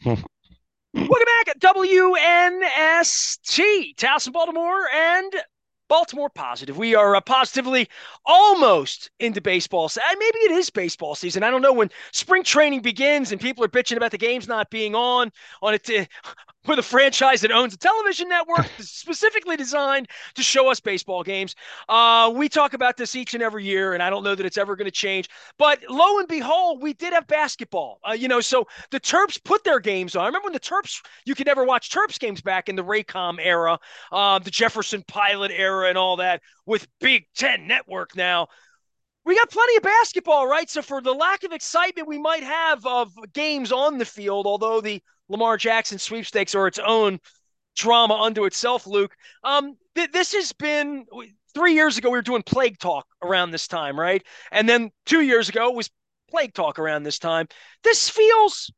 Welcome back at WNST, Towson, Baltimore, and Baltimore Positive. We are uh, positively almost into baseball. Maybe it is baseball season. I don't know when spring training begins and people are bitching about the games not being on on it with a franchise that owns a television network specifically designed to show us baseball games. Uh, we talk about this each and every year, and I don't know that it's ever going to change. But lo and behold, we did have basketball. Uh, you know, so the Terps put their games on. I remember when the Terps, you could never watch Terps games back in the Raycom era, uh, the Jefferson Pilot era, and all that. With Big Ten Network now, we got plenty of basketball, right? So for the lack of excitement we might have of games on the field, although the Lamar Jackson sweepstakes or its own drama unto itself, Luke. Um, th- this has been three years ago, we were doing plague talk around this time, right? And then two years ago it was plague talk around this time. This feels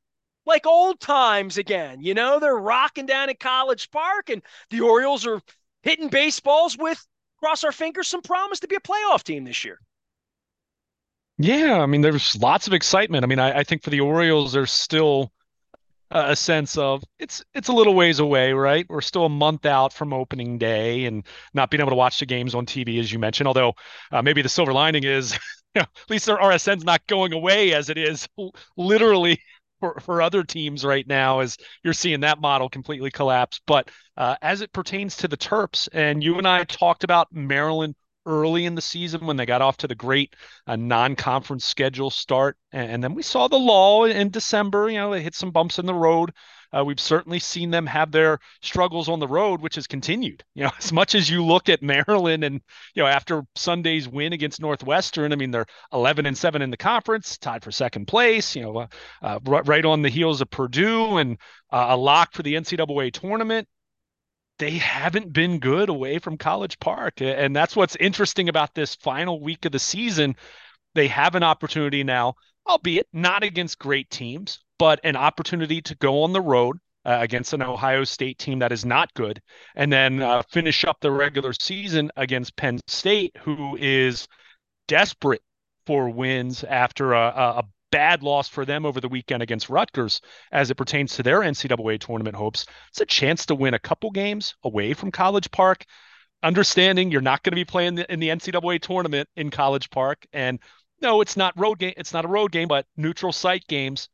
like old times again. You know, they're rocking down at College Park, and the Orioles are hitting baseballs with, cross our fingers, some promise to be a playoff team this year. Yeah, I mean, there's lots of excitement. I mean, I, I think for the Orioles, there's still a sense of it's it's a little ways away, right? We're still a month out from opening day and not being able to watch the games on TV, as you mentioned. Although uh, maybe the silver lining is, you know, at least their RSN's not going away as it is literally for, for other teams right now, as you're seeing that model completely collapse. But uh, as it pertains to the Terps, and you and I talked about Maryland early in the season when they got off to the great uh, non-conference schedule start, and, and, then we saw the lull in December. You know, they hit some bumps in the road. Uh, we've certainly seen them have their struggles on the road, which has continued. You know, as much as you look at Maryland, and you know, after Sunday's win against Northwestern, I mean, they're 11 and seven in the conference, tied for second place. You know, uh, uh right on the heels of Purdue and uh, a lock for the NCAA tournament they haven't been good away from College Park. And that's what's interesting about this final week of the season. They have an opportunity now, albeit not against great teams, but an opportunity to go on the road uh, against an Ohio State team that is not good, and then uh, finish up the regular season against Penn State, who is desperate for wins after a, a bad loss for them over the weekend against Rutgers as it pertains to their NCAA tournament hopes. It's a chance to win a couple games away from College Park. Understanding you're not going to be playing in the NCAA tournament in College Park, and no, it's not road game. It's not a road game, but neutral site games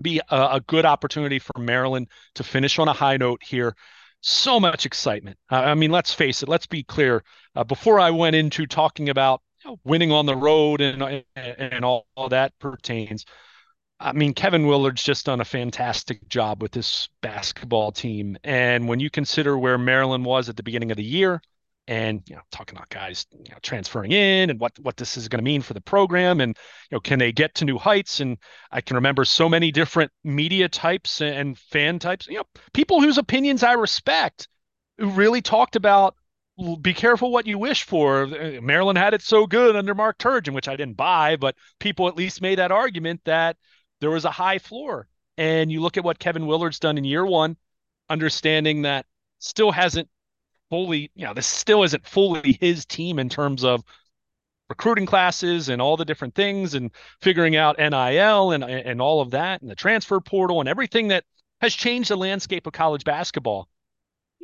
be a, a good opportunity for Maryland to finish on a high note here so much excitement. Uh, I mean, let's face it. Let's be clear. Uh, before I went into talking about winning on the road and and all, all that pertains. I mean, Kevin Willard's just done a fantastic job with this basketball team. And when you consider where Maryland was at the beginning of the year, and you know, talking about guys you know, transferring in and what what this is going to mean for the program, and you know, can they get to new heights? And I can remember so many different media types and fan types, you know, people whose opinions I respect, who really talked about be careful what you wish for. Maryland had it so good under Mark Turgeon, which I didn't buy, but people at least made that argument that there was a high floor. And you look at what Kevin Willard's done in year one, understanding that still hasn't fully, you know, this still isn't fully his team in terms of recruiting classes and all the different things and figuring out NIL and and all of that and the transfer portal and everything that has changed the landscape of college basketball.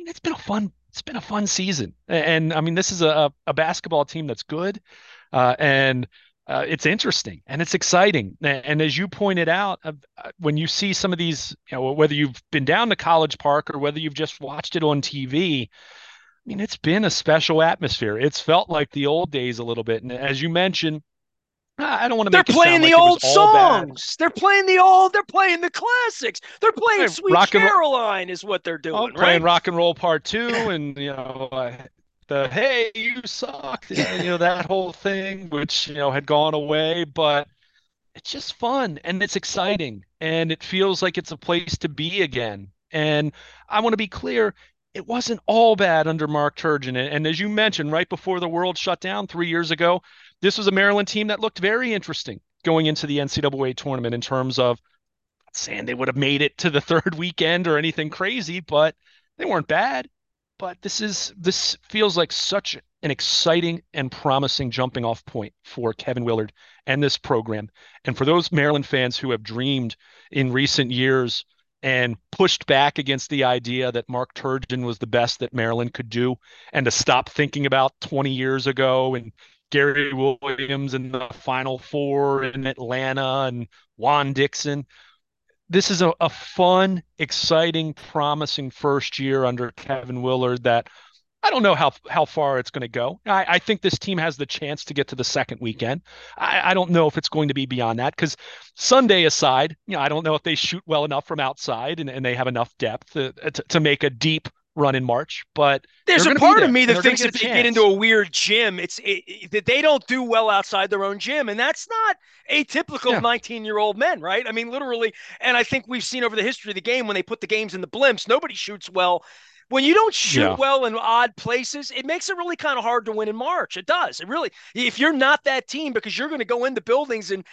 Mean, it's been a fun it's been a fun season. And, I mean, this is a, a basketball team that's good. Uh, and uh, it's interesting and it's exciting. And as you pointed out, uh, uh, when you see some of these, you know, whether you've been down to College Park or whether you've just watched it on TV, I mean, it's been a special atmosphere. It's felt like the old days a little bit. And as you mentioned, I don't want to. They're playing the like old songs. They're playing the old. They're playing the classics. They're playing hey, "Sweet rock Caroline" is what they're doing. Oh, right? Playing rock and roll part two, and you know uh, the "Hey, you suck," you know that whole thing, which you know had gone away, but it's just fun and it's exciting and it feels like it's a place to be again. And I want to be clear, it wasn't all bad under Mark Turgeon. And as you mentioned, right before the world shut down three years ago, this was a Maryland team that looked very interesting going into the NCAA tournament in terms of saying they would have made it to the third weekend or anything crazy, but they weren't bad. But this is this feels like such an exciting and promising jumping off point for Kevin Willard and this program. And for those Maryland fans who have dreamed in recent years and pushed back against the idea that Mark Turgeon was the best that Maryland could do and to stop thinking about 20 years ago and Gary Williams in the Final Four in Atlanta and Juan Dixon. This is a, a fun, exciting, promising first year under Kevin Willard that I don't know how how far it's going to go. I, I, think this team has the chance to get to the second weekend. I, I don't know if it's going to be beyond that because Sunday aside, you know, I don't know if they shoot well enough from outside and, and they have enough depth to, to, to make a deep run in March. But there's a part of me that thinks if they get into a weird gym, it's it, that they don't do well outside their own gym, and that's not atypical yeah. of 19 year old men, right? I mean, literally. And I think we've seen over the history of the game when they put the games in the blimps, nobody shoots well when you don't shoot yeah. well in odd places, it makes it really kind of hard to win in March. It does. It really, if you're not that team, because you're going to go into buildings and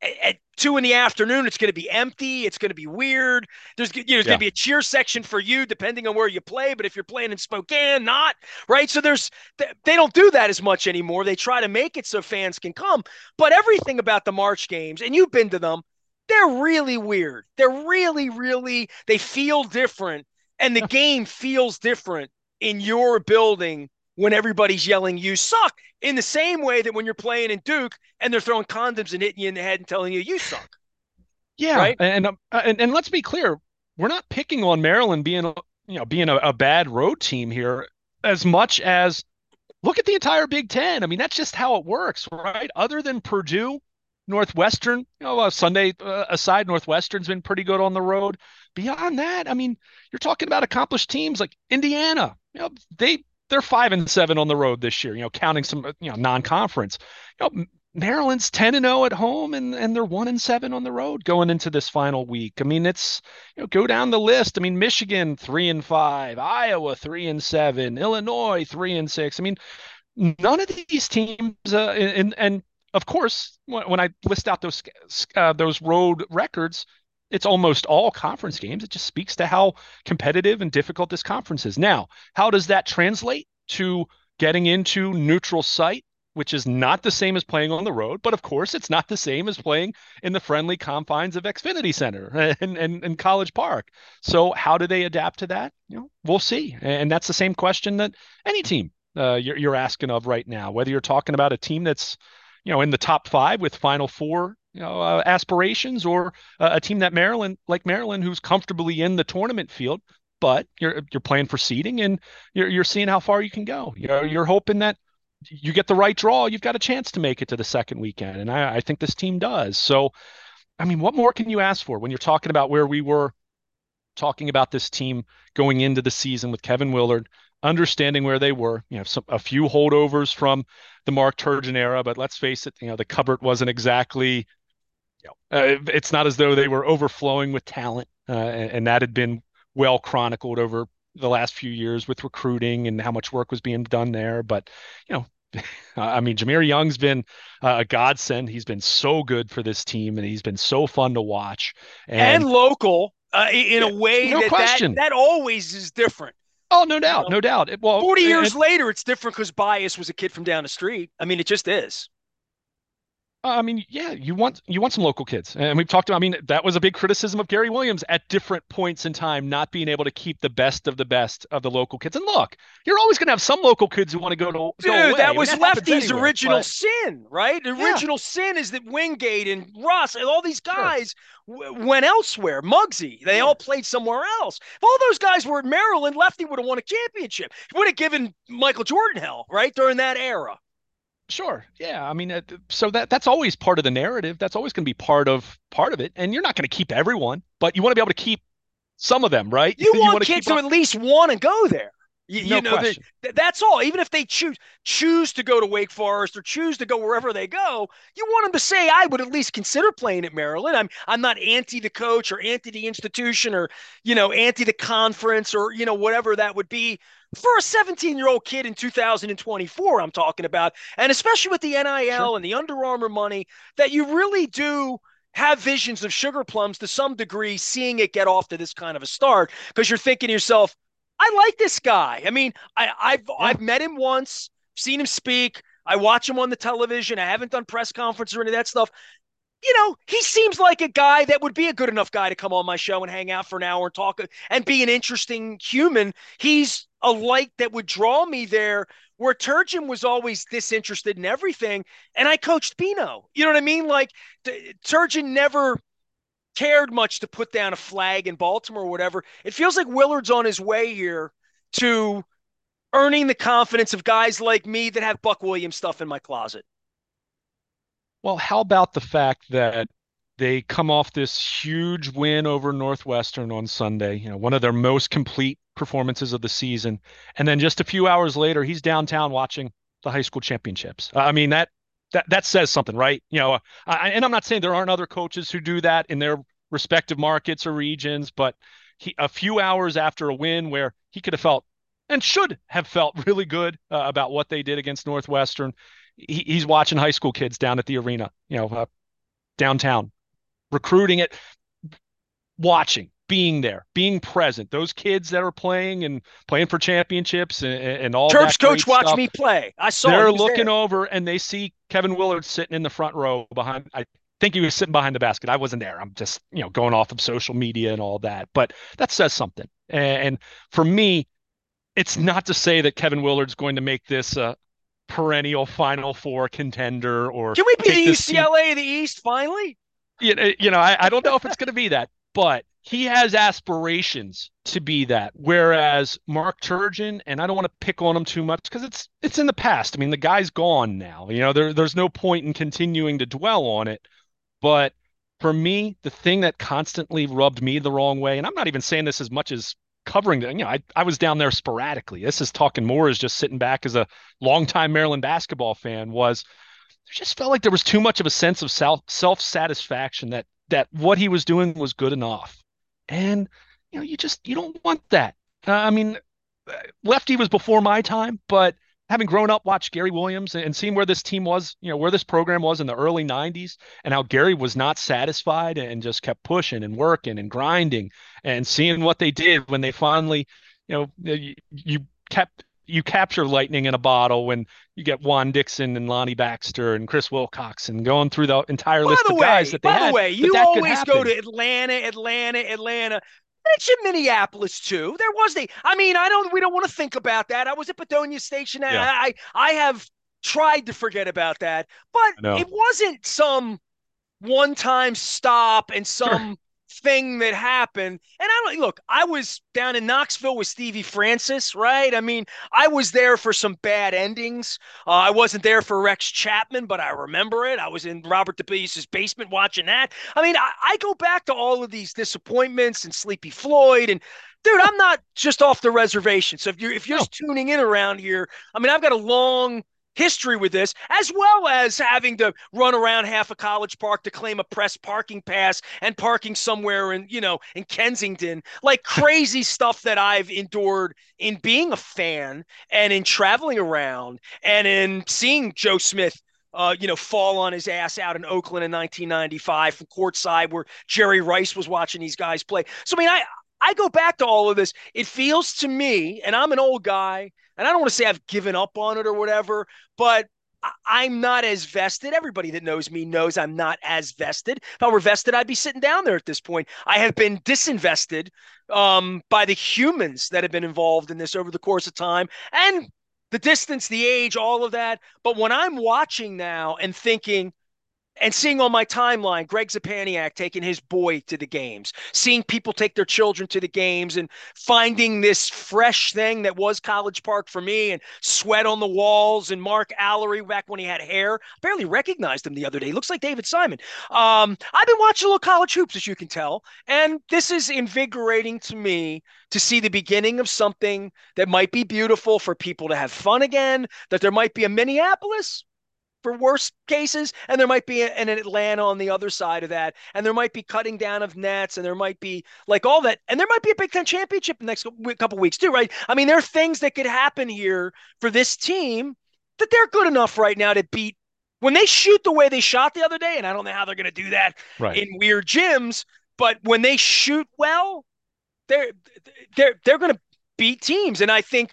at two in the afternoon, it's going to be empty. It's going to be weird. There's, you know, there's yeah. going to be a cheer section for you depending on where you play. But if you're playing in Spokane, not right. So there's, they don't do that as much anymore. They try to make it so fans can come. But everything about the March games, and you've been to them, they're really weird. They're really, really, they feel different and the game feels different in your building when everybody's yelling you suck in the same way that when you're playing in Duke and they're throwing condoms and hitting you in the head and telling you you suck. Yeah, right? and, um, uh, and and let's be clear, we're not picking on Maryland being you know being a, a bad road team here as much as look at the entire Big Ten. I mean, that's just how it works, right? Other than Purdue, Northwestern, you know, Sunday uh, aside, Northwestern's been pretty good on the road. Beyond that, I mean, you're talking about accomplished teams like Indiana. You know, they they're five and seven on the road this year. You know, counting some uh, you know non-conference. You know, Maryland's ten and zero at home, and and they're one and seven on the road going into this final week. I mean, it's you know, go down the list. I mean, Michigan three and five, Iowa three and seven, Illinois three and six. I mean, none of these teams, uh, and and of course, when I list out those uh, those road records, it's almost all conference games. It just speaks to how competitive and difficult this conference is. Now, how does that translate to getting into neutral site, which is not the same as playing on the road, but of course, it's not the same as playing in the friendly confines of Xfinity Center and, and, and College Park. So, how do they adapt to that? You know, we'll see. And that's the same question that any team uh, you're, you're asking of right now, whether you're talking about a team that's you know in the top five with Final Four you know uh, aspirations, or uh, a team that Maryland like Maryland who's comfortably in the tournament field, but you're you're playing for seeding and you're you're seeing how far you can go. You're you're hoping that you get the right draw, you've got a chance to make it to the second weekend, and I, I think this team does. So, I mean, what more can you ask for when you're talking about where we were? Talking about this team going into the season with Kevin Willard, understanding where they were. You know, some, a few holdovers from the Mark Turgeon era, but let's face it, you know, the cupboard wasn't exactly. You know, uh, it's not as though they were overflowing with talent, uh, and, and that had been well chronicled over the last few years with recruiting and how much work was being done there. But you know, I mean, Jahmir Young's been uh, a godsend. He's been so good for this team, and he's been so fun to watch and, and local uh, in a way no that, that that always is different. Oh, no doubt, no doubt. It, well, 40 years it, later, it's different because Bias was a kid from down the street. I mean, it just is. I mean, yeah, you want you want some local kids, and we've talked about. I mean, that was a big criticism of Gary Williams at different points in time, not being able to keep the best of the best of the local kids. And look, you're always going to have some local kids who want to go to. Dude, go that was I mean, that Lefty's anywhere, original but... sin, right? The original yeah. sin is that Wingate and Russ and all these guys sure. w- went elsewhere. Muggsy, they yeah. all played somewhere else. If all those guys were at Maryland, Lefty would have won a championship. He would have given Michael Jordan hell, right during that era. Sure. Yeah. I mean, uh, so that that's always part of the narrative. That's always going to be part of part of it. And you're not going to keep everyone, but you want to be able to keep some of them, right? You, you want, want kids to at least want to go there. You, no you know, the, that's all. Even if they choose choose to go to Wake Forest or choose to go wherever they go, you want them to say, "I would at least consider playing at Maryland." I'm I'm not anti the coach or anti the institution or you know anti the conference or you know whatever that would be for a 17 year old kid in 2024, I'm talking about, and especially with the NIL sure. and the Under Armour money, that you really do have visions of sugar plums to some degree, seeing it get off to this kind of a start because you're thinking to yourself, I like this guy. I mean, I, I've yeah. I've met him once, seen him speak. I watch him on the television. I haven't done press conferences or any of that stuff. You know, he seems like a guy that would be a good enough guy to come on my show and hang out for an hour and talk and be an interesting human. He's a light that would draw me there where Turgeon was always disinterested in everything. And I coached Bino. You know what I mean? Like Turgeon never cared much to put down a flag in Baltimore or whatever. It feels like Willard's on his way here to earning the confidence of guys like me that have Buck Williams stuff in my closet. Well, how about the fact that they come off this huge win over Northwestern on Sunday, you know, one of their most complete performances of the season. And then just a few hours later, he's downtown watching the high school championships. I mean, that that that says something, right? You know, I, and I'm not saying there aren't other coaches who do that in their respective markets or regions, but he, a few hours after a win where he could have felt and should have felt really good uh, about what they did against Northwestern. He, he's watching high school kids down at the arena, you know, uh, downtown, recruiting it, watching, being there, being present. Those kids that are playing and playing for championships and, and all Terps coach watch watched me play. I saw. They're looking there. over and they see Kevin Willard sitting in the front row behind. I think he was sitting behind the basket. I wasn't there. I'm just you know going off of social media and all that, but that says something. And for me, it's not to say that Kevin Willard's going to make this a perennial Final Four contender or can we be the UCLA of the East finally? You know, you know I, I don't know if it's going to be that, but he has aspirations to be that. Whereas Mark Turgeon, and I don't want to pick on him too much because it's it's in the past. I mean, the guy's gone now. You know, there, there's no point in continuing to dwell on it. But for me, the thing that constantly rubbed me the wrong way, and I'm not even saying this as much as covering the, you know, I, I was down there sporadically. This is talking more as just sitting back as a longtime Maryland basketball fan was there just felt like there was too much of a sense of self self satisfaction that that what he was doing was good enough. And you know, you just you don't want that. Uh, I mean, Lefty was before my time, but having grown up, watched Gary Williams and seeing where this team was, you know, where this program was in the early 90s and how Gary was not satisfied and just kept pushing and working and grinding and seeing what they did when they finally, you know, you, you kept you capture lightning in a bottle when you get Juan Dixon and Lonnie Baxter and Chris Wilcox and going through the entire by list the of way, guys that they by had. By the way, you always go to Atlanta, Atlanta, Atlanta mention Minneapolis too. There was the. I mean, I don't. We don't want to think about that. I was at Padonia Station. Yeah. I I have tried to forget about that, but it wasn't some one-time stop and some thing that happened. And I don't look, I was down in Knoxville with Stevie Francis, right? I mean, I was there for some bad endings. Uh, I wasn't there for Rex Chapman, but I remember it. I was in Robert DeBeas's basement watching that. I mean, I, I go back to all of these disappointments and Sleepy Floyd and dude, I'm not just off the reservation. So if you're if you're no. tuning in around here, I mean, I've got a long history with this, as well as having to run around half a college park to claim a press parking pass and parking somewhere in, you know, in Kensington. Like crazy stuff that I've endured in being a fan and in traveling around and in seeing Joe Smith uh, you know, fall on his ass out in Oakland in 1995 from courtside where Jerry Rice was watching these guys play. So, I mean, I, I go back to all of this. It feels to me, and I'm an old guy, and I don't want to say I've given up on it or whatever, but I'm not as vested. Everybody that knows me knows I'm not as vested. If I were vested, I'd be sitting down there at this point. I have been disinvested um, by the humans that have been involved in this over the course of time and the distance, the age, all of that. But when I'm watching now and thinking, and seeing on my timeline Greg Szczepaniak taking his boy to the games, seeing people take their children to the games, and finding this fresh thing that was College Park for me, and sweat on the walls, and Mark Allery back when he had hair. Barely recognized him the other day. Looks like David Simon. Um, I've been watching a little college hoops, as you can tell, and this is invigorating to me to see the beginning of something that might be beautiful for people to have fun again. That there might be a Minneapolis for worst cases, and there might be an Atlanta on the other side of that, and there might be cutting down of nets, and there might be like all that, and there might be a Big Ten championship in the next couple weeks too, right? I mean, there are things that could happen here for this team that they're good enough right now to beat when they shoot the way they shot the other day, and I don't know how they're going to do that right. in weird gyms, but when they shoot well, they're they're they're going to beat teams, and I think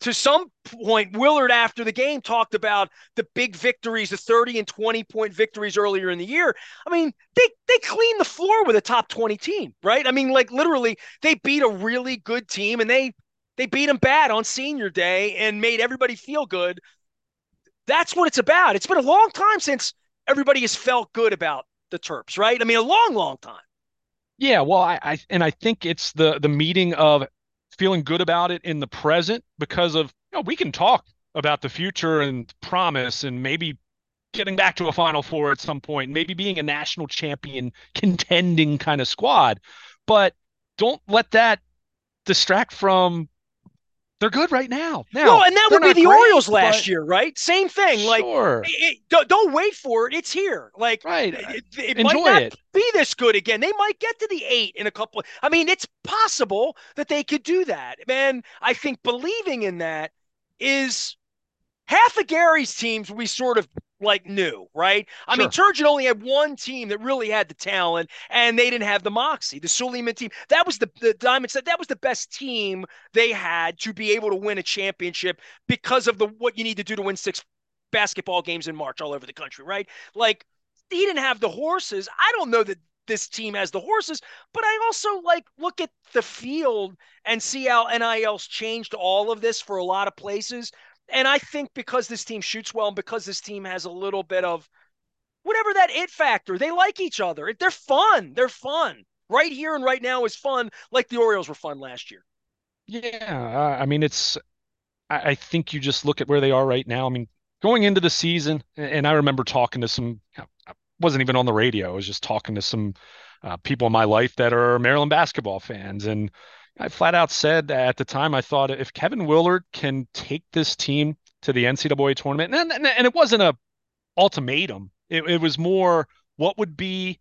to some point, Willard after the game talked about the big victories, the 30 and 20 point victories earlier in the year. I mean, they they cleaned the floor with a top 20 team, right? I mean, like literally, they beat a really good team and they they beat them bad on senior day and made everybody feel good. That's what it's about. It's been a long time since everybody has felt good about the Terps, right? I mean, a long, long time. Yeah, well, I, I and I think it's the the meeting of feeling good about it in the present because of you know we can talk about the future and promise and maybe getting back to a final four at some point maybe being a national champion contending kind of squad. But don't let that distract from they're good right now. Now, well, and that would be the great, Orioles last year, right? Same thing. Sure. Like, it, don't, don't, wait for it. It's here. Like, right. It, it Enjoy might not it. be this good again. They might get to the eight in a couple. I mean, it's possible that they could do that. Man, I think believing in that is half of Gary's teams we sort of like new, right? I sure. mean, Turgeon only had one team that really had the talent, and they didn't have the moxie. The Sulaimon team, that was the the Diamond said that was the best team they had to be able to win a championship because of the what you need to do to win six basketball games in March all over the country, right? Like he didn't have the horses. I don't know that this team has the horses, but I also like look at the field and see how NIL's changed all of this for a lot of places and I think because this team shoots well and because this team has a little bit of whatever that it factor, they like each other. They're fun. They're fun. Right here and right now is fun, like the Orioles were fun last year. Yeah, I mean, it's. I think you just look at where they are right now. I mean, going into the season, and I remember talking to some. I wasn't even on the radio. I was just talking to some uh, people in my life that are Maryland basketball fans, and I flat out said at the time I thought if Kevin Willard can take this team to the NCAA tournament, and, and, and it wasn't a ultimatum. It, it was more what would be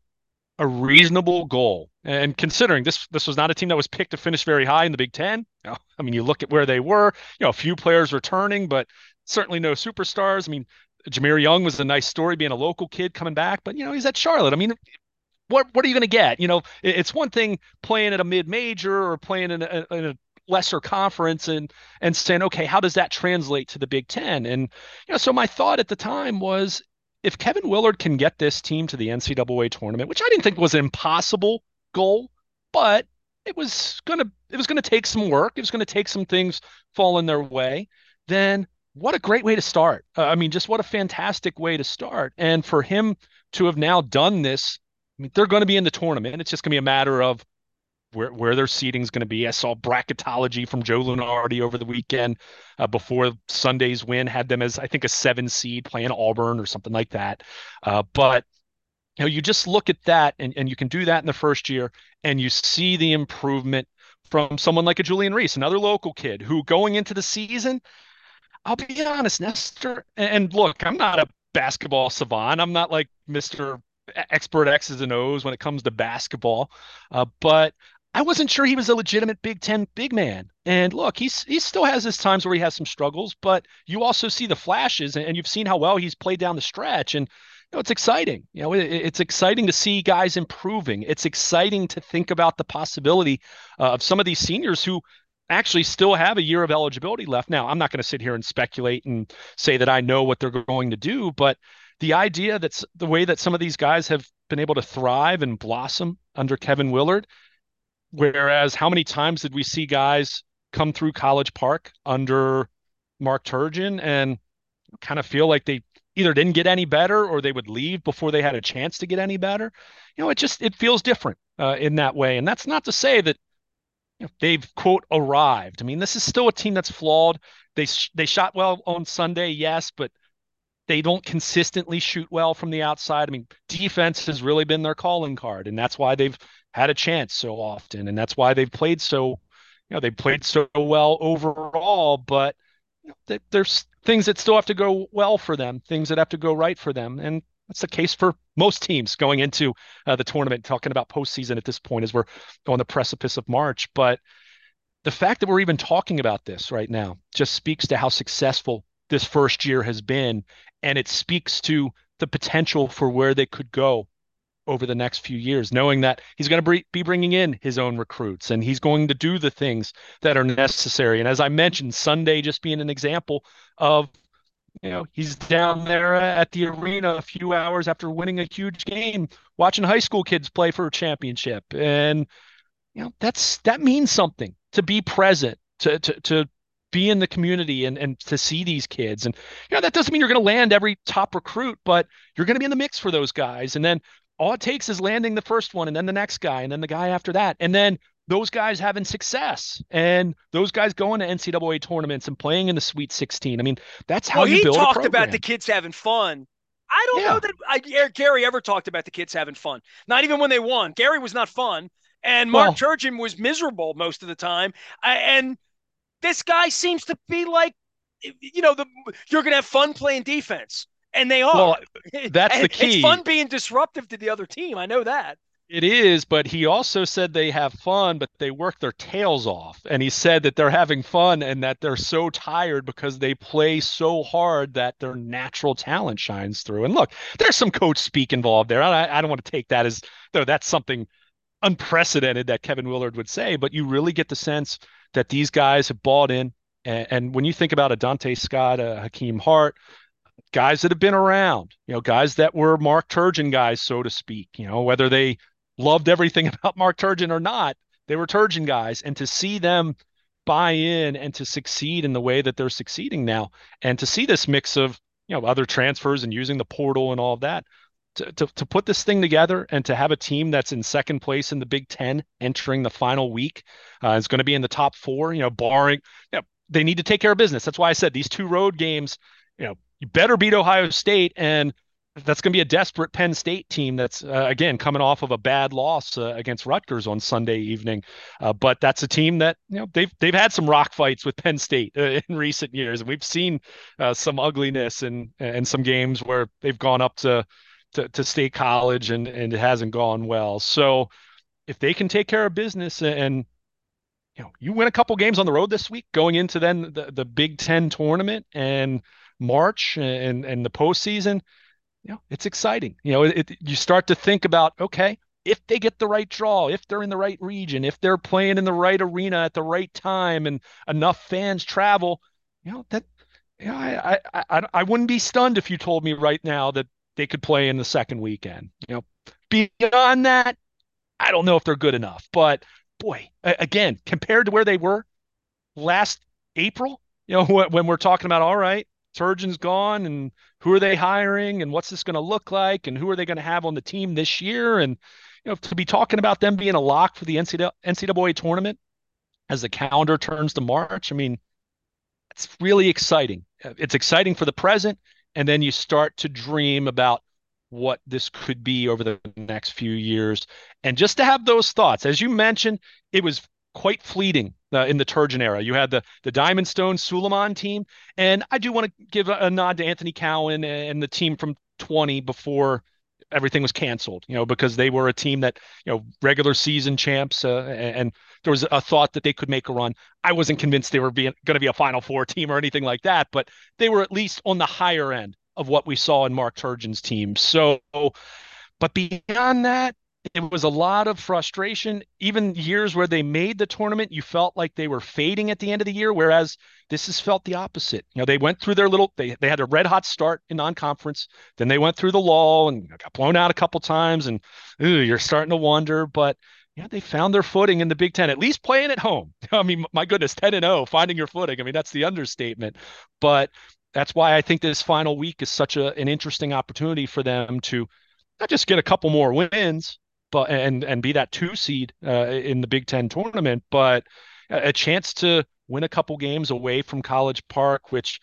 a reasonable goal. And considering this this was not a team that was picked to finish very high in the Big Ten. I mean, you look at where they were. You know, a few players returning, but certainly no superstars. I mean, Jahmir Young was a nice story, being a local kid coming back, but you know he's at Charlotte. I mean, what what are you going to get? You know, it's one thing playing at a mid major or playing in a, in a lesser conference and and saying, okay, how does that translate to the Big Ten? And you know, so my thought at the time was, if Kevin Willard can get this team to the NCAA tournament, which I didn't think was an impossible goal, but it was gonna it was gonna take some work. It was gonna take some things falling their way. Then what a great way to start. Uh, I mean, just what a fantastic way to start. And for him to have now done this I mean, they're going to be in the tournament. It's just going to be a matter of where where their seating is going to be. I saw bracketology from Joe Lunardi over the weekend uh, before Sunday's win had them as I think a seven seed playing Auburn or something like that. Uh, but you know, you just look at that and, and you can do that in the first year and you see the improvement from someone like a Julian Reese, another local kid who going into the season, I'll be honest, Nestor, and look, I'm not a basketball savant. I'm not like Mr expert X's and O's when it comes to basketball, uh, but I wasn't sure he was a legitimate Big Ten big man. And look, he's he still has his times where he has some struggles, but you also see the flashes, and you've seen how well he's played down the stretch, and you know, it's exciting. You know, it, it's exciting to see guys improving. It's exciting to think about the possibility uh, of some of these seniors who actually still have a year of eligibility left. Now, I'm not going to sit here and speculate and say that I know what they're going to do, but the idea that's the way that some of these guys have been able to thrive and blossom under Kevin Willard. Whereas, how many times did we see guys come through College Park under Mark Turgeon and kind of feel like they either didn't get any better or they would leave before they had a chance to get any better? You know, it just it feels different uh, in that way, and that's not to say that you know, they've quote arrived. I mean, this is still a team that's flawed. They they shot well on Sunday, yes, but they don't consistently shoot well from the outside. I mean, defense has really been their calling card, and that's why they've had a chance so often, and that's why they've played so, you know, they played so well overall. But there's things that still have to go well for them, things that have to go right for them, and that's the case for most teams going into uh, the tournament. Talking about postseason at this point as we're on the precipice of March, but the fact that we're even talking about this right now just speaks to how successful this first year has been and it speaks to the potential for where they could go over the next few years, knowing that he's going to be bringing in his own recruits and he's going to do the things that are necessary. And as I mentioned, Sunday just being an example of, you know, he's down there at the arena a few hours after winning a huge game, watching high school kids play for a championship. And, you know, that's that means something to be present, to to to be in the community and, and to see these kids. And you know, that doesn't mean you're going to land every top recruit, but you're going to be in the mix for those guys. And then all it takes is landing the first one and then the next guy and then the guy after that. And then those guys having success and those guys going to NCAA tournaments and playing in the Sweet 16. I mean, that's how well, you build. He talked about the kids having fun. I don't yeah. know that I, Gary ever talked about the kids having fun. Not even when they won. Gary was not fun, and Mark well, Turgeon was miserable most of the time. and this guy seems to be like, you know, the you're going to have fun playing defense, and they are. Well, that's the key. It's fun being disruptive to the other team. I know that. It is, but he also said they have fun, but they work their tails off. And he said that they're having fun and that they're so tired because they play so hard that their natural talent shines through. And look, there's some coach speak involved there. I, I don't want to take that as though that's something unprecedented that Kevin Willard would say, but you really get the sense that these guys have bought in. And, and when you think about a Donta Scott, a Hakim Hart, guys that have been around, you know, guys that were Mark Turgeon guys, so to speak, you know, whether they loved everything about Mark Turgeon or not, they were Turgeon guys. And to see them buy in and to succeed in the way that they're succeeding now, and to see this mix of, you know, other transfers and using the portal and all of that, to, to, to put this thing together and to have a team that's in second place in the Big Ten entering the final week uh, is going to be in the top four, you know, barring, you know, they need to take care of business. That's why I said these two road games, you know, you better beat Ohio State. And that's going to be a desperate Penn State team that's, uh, again, coming off of a bad loss uh, against Rutgers on Sunday evening. Uh, but that's a team that, you know, they've, they've had some rock fights with Penn State uh, in recent years. And we've seen uh, some ugliness and, and some games where they've gone up to, to, to state college and, and it hasn't gone well. So if they can take care of business and, you know, you win a couple games on the road this week going into then the, the Big Ten tournament and March and, and the postseason, you know, it's exciting. You know, it, you start to think about, okay, if they get the right draw, if they're in the right region, if they're playing in the right arena at the right time and enough fans travel, you know, that, know, I, I, I, I wouldn't be stunned if you told me right now that they could play in the second weekend. You know, beyond that, I don't know if they're good enough. But boy, again, compared to where they were last April, you know, when we're talking about all right, Turgeon's gone, and who are they hiring, and what's this going to look like, and who are they going to have on the team this year, and you know, to be talking about them being a lock for the NCAA, NCAA tournament as the calendar turns to March. I mean, it's really exciting. It's exciting for the present and then you start to dream about what this could be over the next few years and just to have those thoughts as you mentioned it was quite fleeting uh, in the Turgeon era. You had the the Diamond Stone Sulaimon team, and I do want to give a, a, nod to Anthony Cowan and the team from 20 before everything was canceled. You know, because they were a team that you know regular season champs, uh, and there was a thought that they could make a run. I wasn't convinced they were going to be a Final Four team or anything like that, but they were at least on the higher end of what we saw in Mark Turgeon's team. So, but beyond that, it was a lot of frustration. Even years where they made the tournament, you felt like they were fading at the end of the year. Whereas this has felt the opposite. You know, they went through their little, they, they had a red hot start in non-conference. Then they went through the lull and got blown out a couple times. And ooh, you're starting to wonder, but yeah, they found their footing in the Big Ten, at least playing at home. I mean, my goodness, 10 and 0, finding your footing. I mean, that's the understatement. But that's why I think this final week is such a, an interesting opportunity for them to not just get a couple more wins, but and and be that two seed uh, in the Big Ten tournament, but a chance to win a couple games away from College Park, which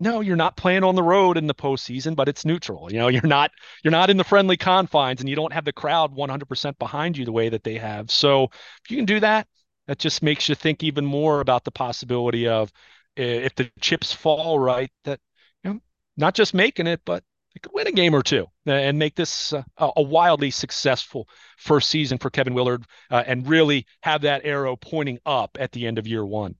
no, you're not playing on the road in the postseason, but it's neutral. You know, you're not you're not in the friendly confines, and you don't have the crowd 100% behind you the way that they have. So if you can do that, that just makes you think even more about the possibility of if the chips fall right, that you know, not just making it, but could win a game or two and make this uh, a wildly successful first season for Kevin Willard uh, and really have that arrow pointing up at the end of year one.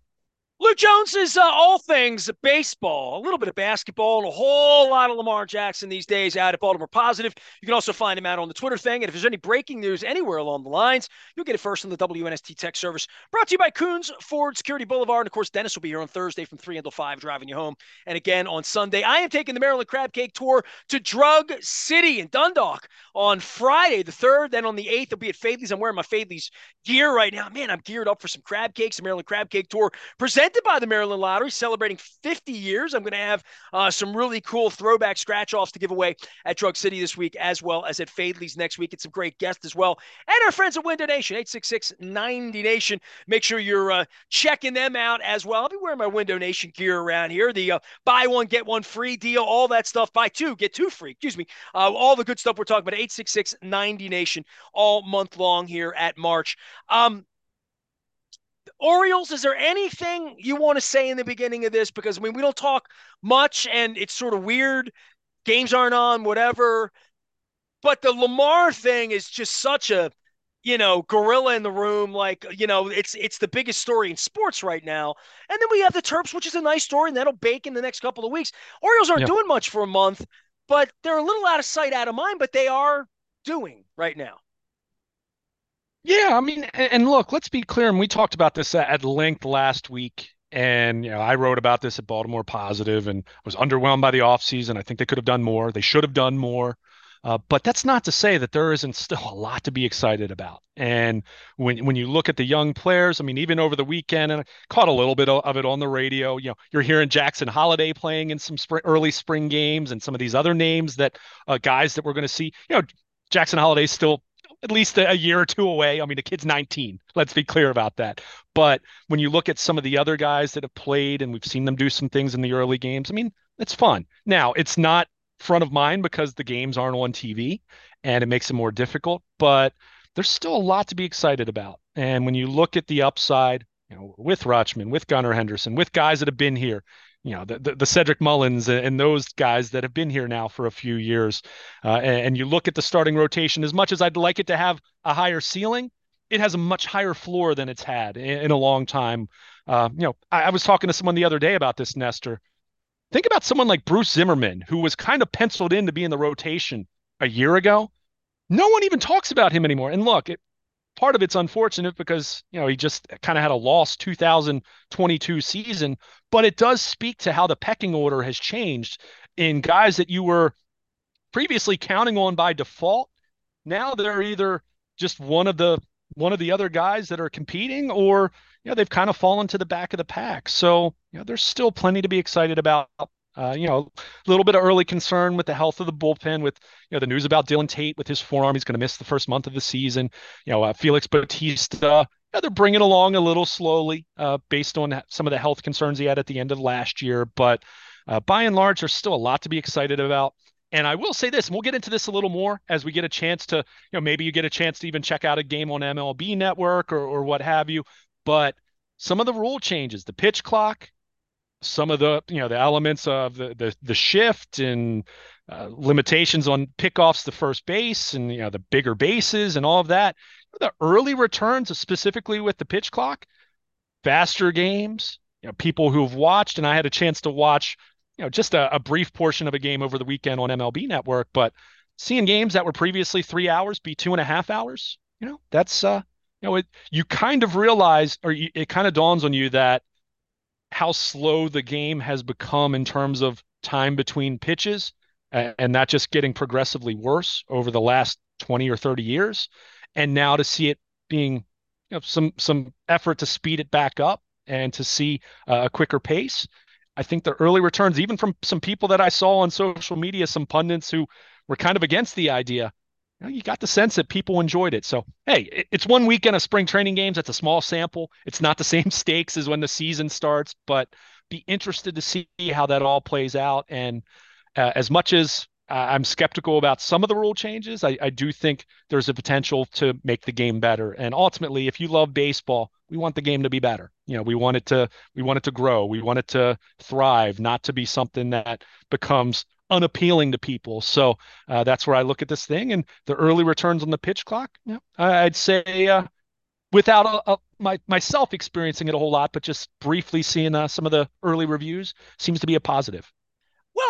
Luke Jones is uh, all things baseball, a little bit of basketball, and a whole lot of Lamar Jackson these days out at Baltimore Positive. You can also find him out on the Twitter thing. And if there's any breaking news anywhere along the lines, you'll get it first on the WNST Tech Service. Brought to you by Koons Ford Security Boulevard. And of course, Dennis will be here on Thursday from 3 until 5, driving you home. And again on Sunday, I am taking the Maryland Crab Cake Tour to Drug City in Dundalk on Friday the 3rd. Then on the 8th, I'll be at Faidley's. I'm wearing my Faidley's gear right now. Man, I'm geared up for some crab cakes. The Maryland Crab Cake Tour presented by the Maryland Lottery, celebrating 50 years. I'm going to have uh, some really cool throwback scratch offs to give away at Drug City this week, as well as at Faidley's next week. It's some great guests as well. And our friends at Window Nation, 866 90 Nation. Make sure you're uh, checking them out as well. I'll be wearing my Window Nation gear around here. The uh, buy one, get one free deal, all that stuff. Buy two, get two free. Excuse me. Uh, all the good stuff we're talking about. 866 90 Nation all month long here at March. Um, Orioles, is there anything you want to say in the beginning of this? Because I mean, we don't talk much and it's sort of weird. Games aren't on, whatever. But the Lamar thing is just such a, you know, gorilla in the room. Like, you know, it's it's the biggest story in sports right now. And then we have the Terps, which is a nice story, and that'll bake in the next couple of weeks. Orioles aren't doing much for a month, but they're a little out of sight, out of mind, but they are doing right now. Yeah, I mean, and look, let's be clear. And we talked about this at length last week. And you know, I wrote about this at Baltimore Positive and was underwhelmed by the offseason. I think they could have done more. They should have done more. Uh, but that's not to say that there isn't still a lot to be excited about. And when when you look at the young players, I mean, even over the weekend, and I caught a little bit of it on the radio. You know, you're hearing Jackson Holliday playing in some spring, early spring games, and some of these other names that uh, guys that we're going to see. You know, Jackson Holliday's still at least a, year or two away. I mean, the kid's 19. Let's be clear about that. But when you look at some of the other guys that have played and we've seen them do some things in the early games, I mean, it's fun. Now, it's not front of mind because the games aren't on TV and it makes it more difficult, but there's still a lot to be excited about. And when you look at the upside, you know, with Rutschman, with Gunnar Henderson, with guys that have been here, you know the, the, the Cedric Mullins and those guys that have been here now for a few years, uh, and, and, you look at the starting rotation. As much as I'd like it to have a higher ceiling, it has a much higher floor than it's had in, in a long time. Uh, you know, I, I was talking to someone the other day about this, Nestor. Think about someone like Bruce Zimmermann, who was kind of penciled in to be in the rotation a year ago. No one even talks about him anymore. And look, it, part of it's unfortunate because you know he just kind of had a lost 2022 season but it does speak to how the pecking order has changed in guys that you were previously counting on by default now they're either just one of the one of the other guys that are competing or you know they've kind of fallen to the back of the pack so you know there's still plenty to be excited about uh, you know, a little bit of early concern with the health of the bullpen, with you know the news about Dylan Tate with his forearm, he's going to miss the first month of the season. You know, uh, Felix Bautista, yeah, they're bringing along a little slowly, uh, based on some of the health concerns he had at the end of last year. But uh, by and large, there's still a lot to be excited about. And I will say this, and we'll get into this a little more as we get a chance to, you know, maybe you get a chance to even check out a game on MLB Network or, or what have you. But some of the rule changes, the pitch clock, some of the you know the elements of the the, the shift and uh, limitations on pickoffs to first base and you know the bigger bases and all of that the early returns specifically with the pitch clock faster games you know people who've watched and i had a chance to watch you know just a, a brief portion of a game over the weekend on mlb network but seeing games that were previously three hours be two and a half hours you know that's uh you know it, you kind of realize or you, it kind of dawns on you that how slow the game has become in terms of time between pitches and that just getting progressively worse over the last 20 or 30 years. And now to see it being you know, some some effort to speed it back up and to see uh, a quicker pace i think the early returns even from some people that i saw on social media some pundits who were kind of against the idea you, know, you got the sense that people enjoyed it. So, hey, it's one weekend of spring training games. That's a small sample. It's not the same stakes as when the season starts, but be interested to see how that all plays out. And uh, as much as I'm skeptical about some of the rule changes, I, I do think there's a potential to make the game better. And ultimately, if you love baseball, we want the game to be better. You know, we want it to we want it to grow. We want it to thrive, not to be something that becomes unappealing to people. So uh, that's where I look at this thing. And the early returns on the pitch clock, yeah, I'd say uh, without a, a, my myself experiencing it a whole lot, but just briefly seeing uh, some of the early reviews seems to be a positive.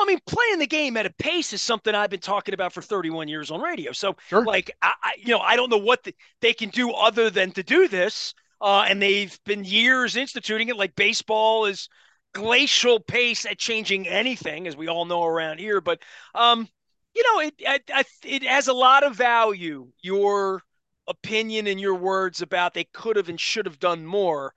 I mean, playing the game at a pace is something I've been talking about for 31 years on radio. So, sure. like, I, I, you know, I don't know what the, they can do other than to do this. Uh, and they've been years instituting it. Like baseball is glacial pace at changing anything, as we all know around here. But, um, you know, it, it it has a lot of value. Your opinion and your words about they could have and should have done more.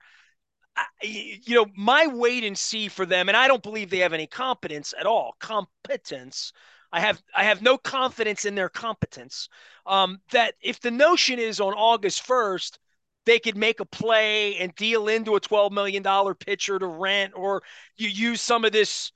You know, my wait and see for them, and I don't believe they have any competence at all. Competence. I have I have no confidence in their competence. Um, that if the notion is on August first, they could make a play and deal into a twelve million dollar pitcher to rent, or you use some of this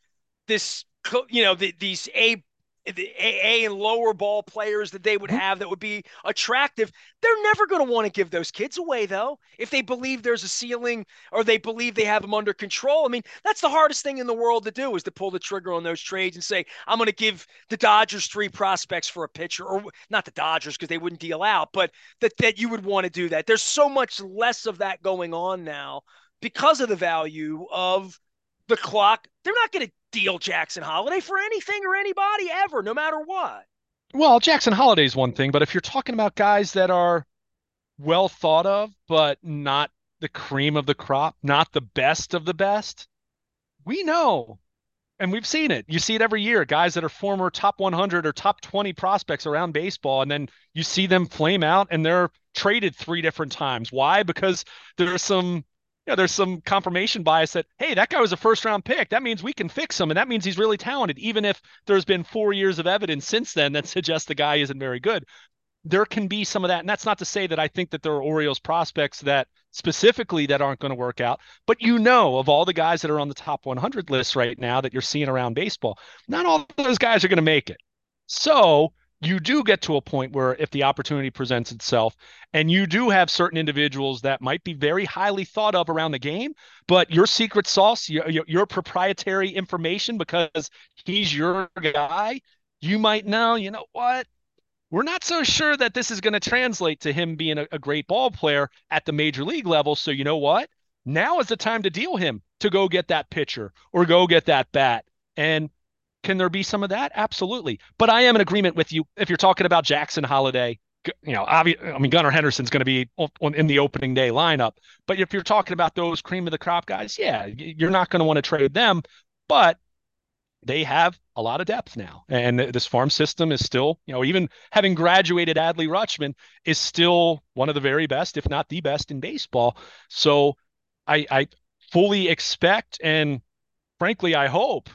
this you know the, these A A and lower ball players that they would mm-hmm. have that would be attractive. They're never going to want to give those kids away, though, if they believe there's a ceiling or they believe they have them under control. I mean, that's the hardest thing in the world to do is to pull the trigger on those trades and say, I'm going to give the Dodgers three prospects for a pitcher, or not the Dodgers because they wouldn't deal out, but that, that you would want to do that. There's so much less of that going on now because of the value of the clock. They're not going to deal Jackson Holliday for anything or anybody ever, no matter what. Well, Jackson Holliday is one thing, but if you're talking about guys that are well thought of, but not the cream of the crop, not the best of the best, we know and we've seen it. You see it every year. Guys that are former top 100 or top 20 prospects around baseball, and then you see them flame out and they're traded three different times. Why? Because there's some you know, there's some confirmation bias that, hey, that guy was a first round pick. That means we can fix him. And that means he's really talented, even if there's been four years of evidence since then that suggests the guy isn't very good. There can be some of that. And that's not to say that I think that there are Orioles prospects that specifically that aren't going to work out. But you know, of all the guys that are on the top 100 list right now that you're seeing around baseball, not all those guys are going to make it. So you do get to a point where if the opportunity presents itself and you do have certain individuals that might be very highly thought of around the game but your secret sauce your, your, proprietary information because he's your guy you might know you know what? We're not so sure that this is going to translate to him being a, a great ball player at the major league level so you know what? Now is the time to deal him to go get that pitcher or go get that bat. And can there be some of that? Absolutely. But I am in agreement with you if you're talking about Jackson Holliday, You know, I mean, Gunnar Henderson's going to be in the opening day lineup. But if you're talking about those cream of the crop guys, yeah, you're not going to want to trade them. But they have a lot of depth now. And this farm system is still, you know, even having graduated Adley Rutschman is still one of the very best, if not the best in baseball. So I, I fully expect and frankly, I hope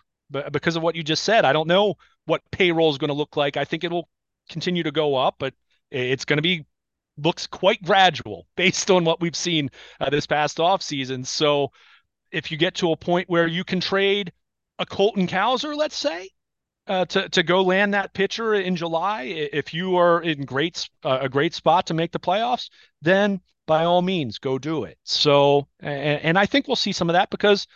because of what you just said. I don't know what payroll is going to look like. I think it will continue to go up, but it's going to be looks quite gradual based on what we've seen uh, this past off season. So if you get to a point where you can trade a Colton Cowser, let's say, uh, to to go land that pitcher in July, if you are in great uh, a great spot to make the playoffs, then by all means go do it. So and, and I think we'll see some of that because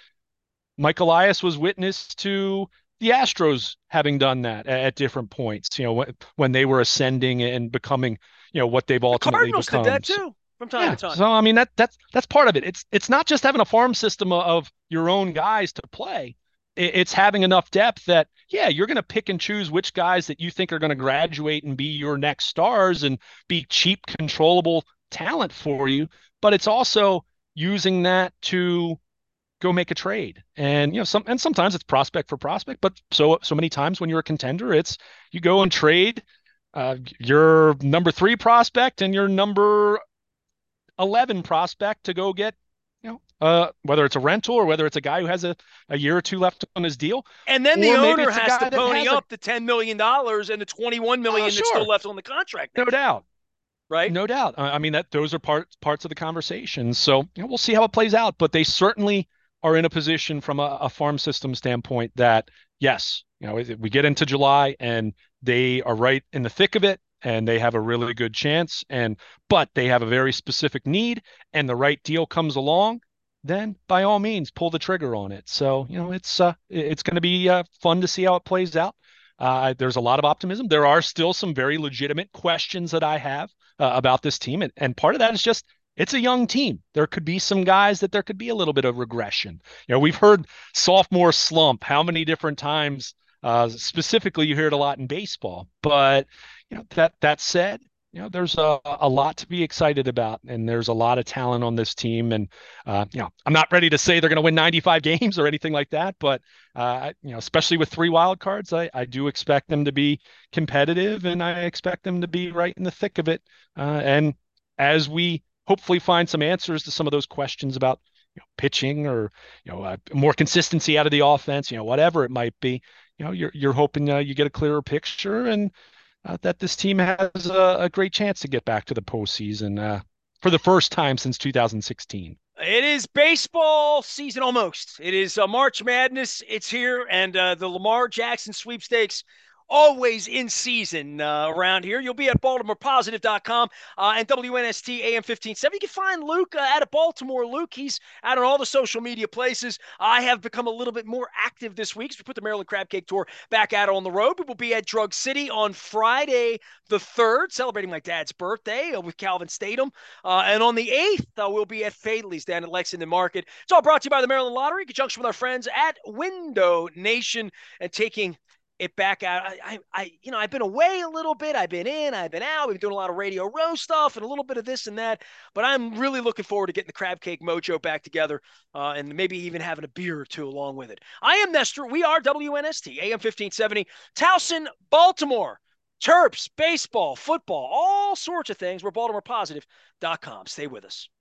Mike Elias was witness to the Astros having done that at, at different points. You know, when, when, they were ascending and becoming, you know, what they've ultimately the Cardinals become. Did that too. From time yeah, to time. So I mean that that's that's part of it. It's it's not just having a farm system of your own guys to play. It's having enough depth that yeah, you're going to pick and choose which guys that you think are going to graduate and be your next stars and be cheap, controllable talent for you. But it's also using that to go make a trade. And you know, some and sometimes it's prospect for prospect, but so so many times when you're a contender, it's you go and trade uh, your number three prospect and your number eleven prospect to go get you know, uh, whether it's a rental or whether it's a guy who has a, a year or two left on his deal. And then the owner has to pony up a, the $10 million and the $21 million oh, sure. that's still left on the contract. No doubt. Right. No doubt. I mean, that those are parts, parts of the conversation. So, you know, we'll see how it plays out, but they certainly are in a position from a, a farm system standpoint that yes, you know, we get into July and they are right in the thick of it and they have a really good chance and but they have a very specific need and the right deal comes along then by all means pull the trigger on it. So you know it's uh it's going to be uh, fun to see how it plays out. Uh, there's a lot of optimism. There are still some very legitimate questions that i have uh, about this team and, and part of that is just it's a young team. There could be some guys that there could be a little bit of regression. You know, we've heard sophomore slump how many different times. Uh, specifically, you hear it a lot in baseball. But you know that that said, you know, there's a, a lot to be excited about, and there's a lot of talent on this team. And uh, you know, I'm not ready to say they're going to win 95 games or anything like that, but uh, you know, especially with three wild cards, I, I do expect them to be competitive, and I expect them to be right in the thick of it. Uh, and as we hopefully find some answers to some of those questions about you know, pitching or you know uh, more consistency out of the offense, you know, whatever it might be. You know, you're you're hoping uh, you get a clearer picture and uh, that this team has a, a, great chance to get back to the postseason uh, for the first time since 2016. It is baseball season almost. It is uh, March Madness. It's here, and uh, the Lamar Jackson sweepstakes always in season uh, around here. You'll be at BaltimorePositive.com uh, and WNST AM 1570. You can find Luke uh, out of Baltimore. Luke, he's out on all the social media places. I have become a little bit more active this week. So we put the Maryland Crab Cake Tour back out on the road. We will be at Drug City on Friday the 3rd, celebrating my dad's birthday uh, with Calvin Statham. Uh, and on the 8th, uh, we'll be at Faidley's down at Lexington Market. It's all brought to you by the Maryland Lottery in conjunction with our friends at Window Nation and taking it back out. I, I, I, you know, I've been away a little bit. I've been in, I've been out. We've been doing a lot of Radio Row stuff and a little bit of this and that. But I'm really looking forward to getting the crab cake mojo back together uh, and maybe even having a beer or two along with it. I am Nestor. We are WNST AM 1570, Towson, Baltimore. Terps, baseball, football, all sorts of things. We're BaltimorePositive.com. Stay with us.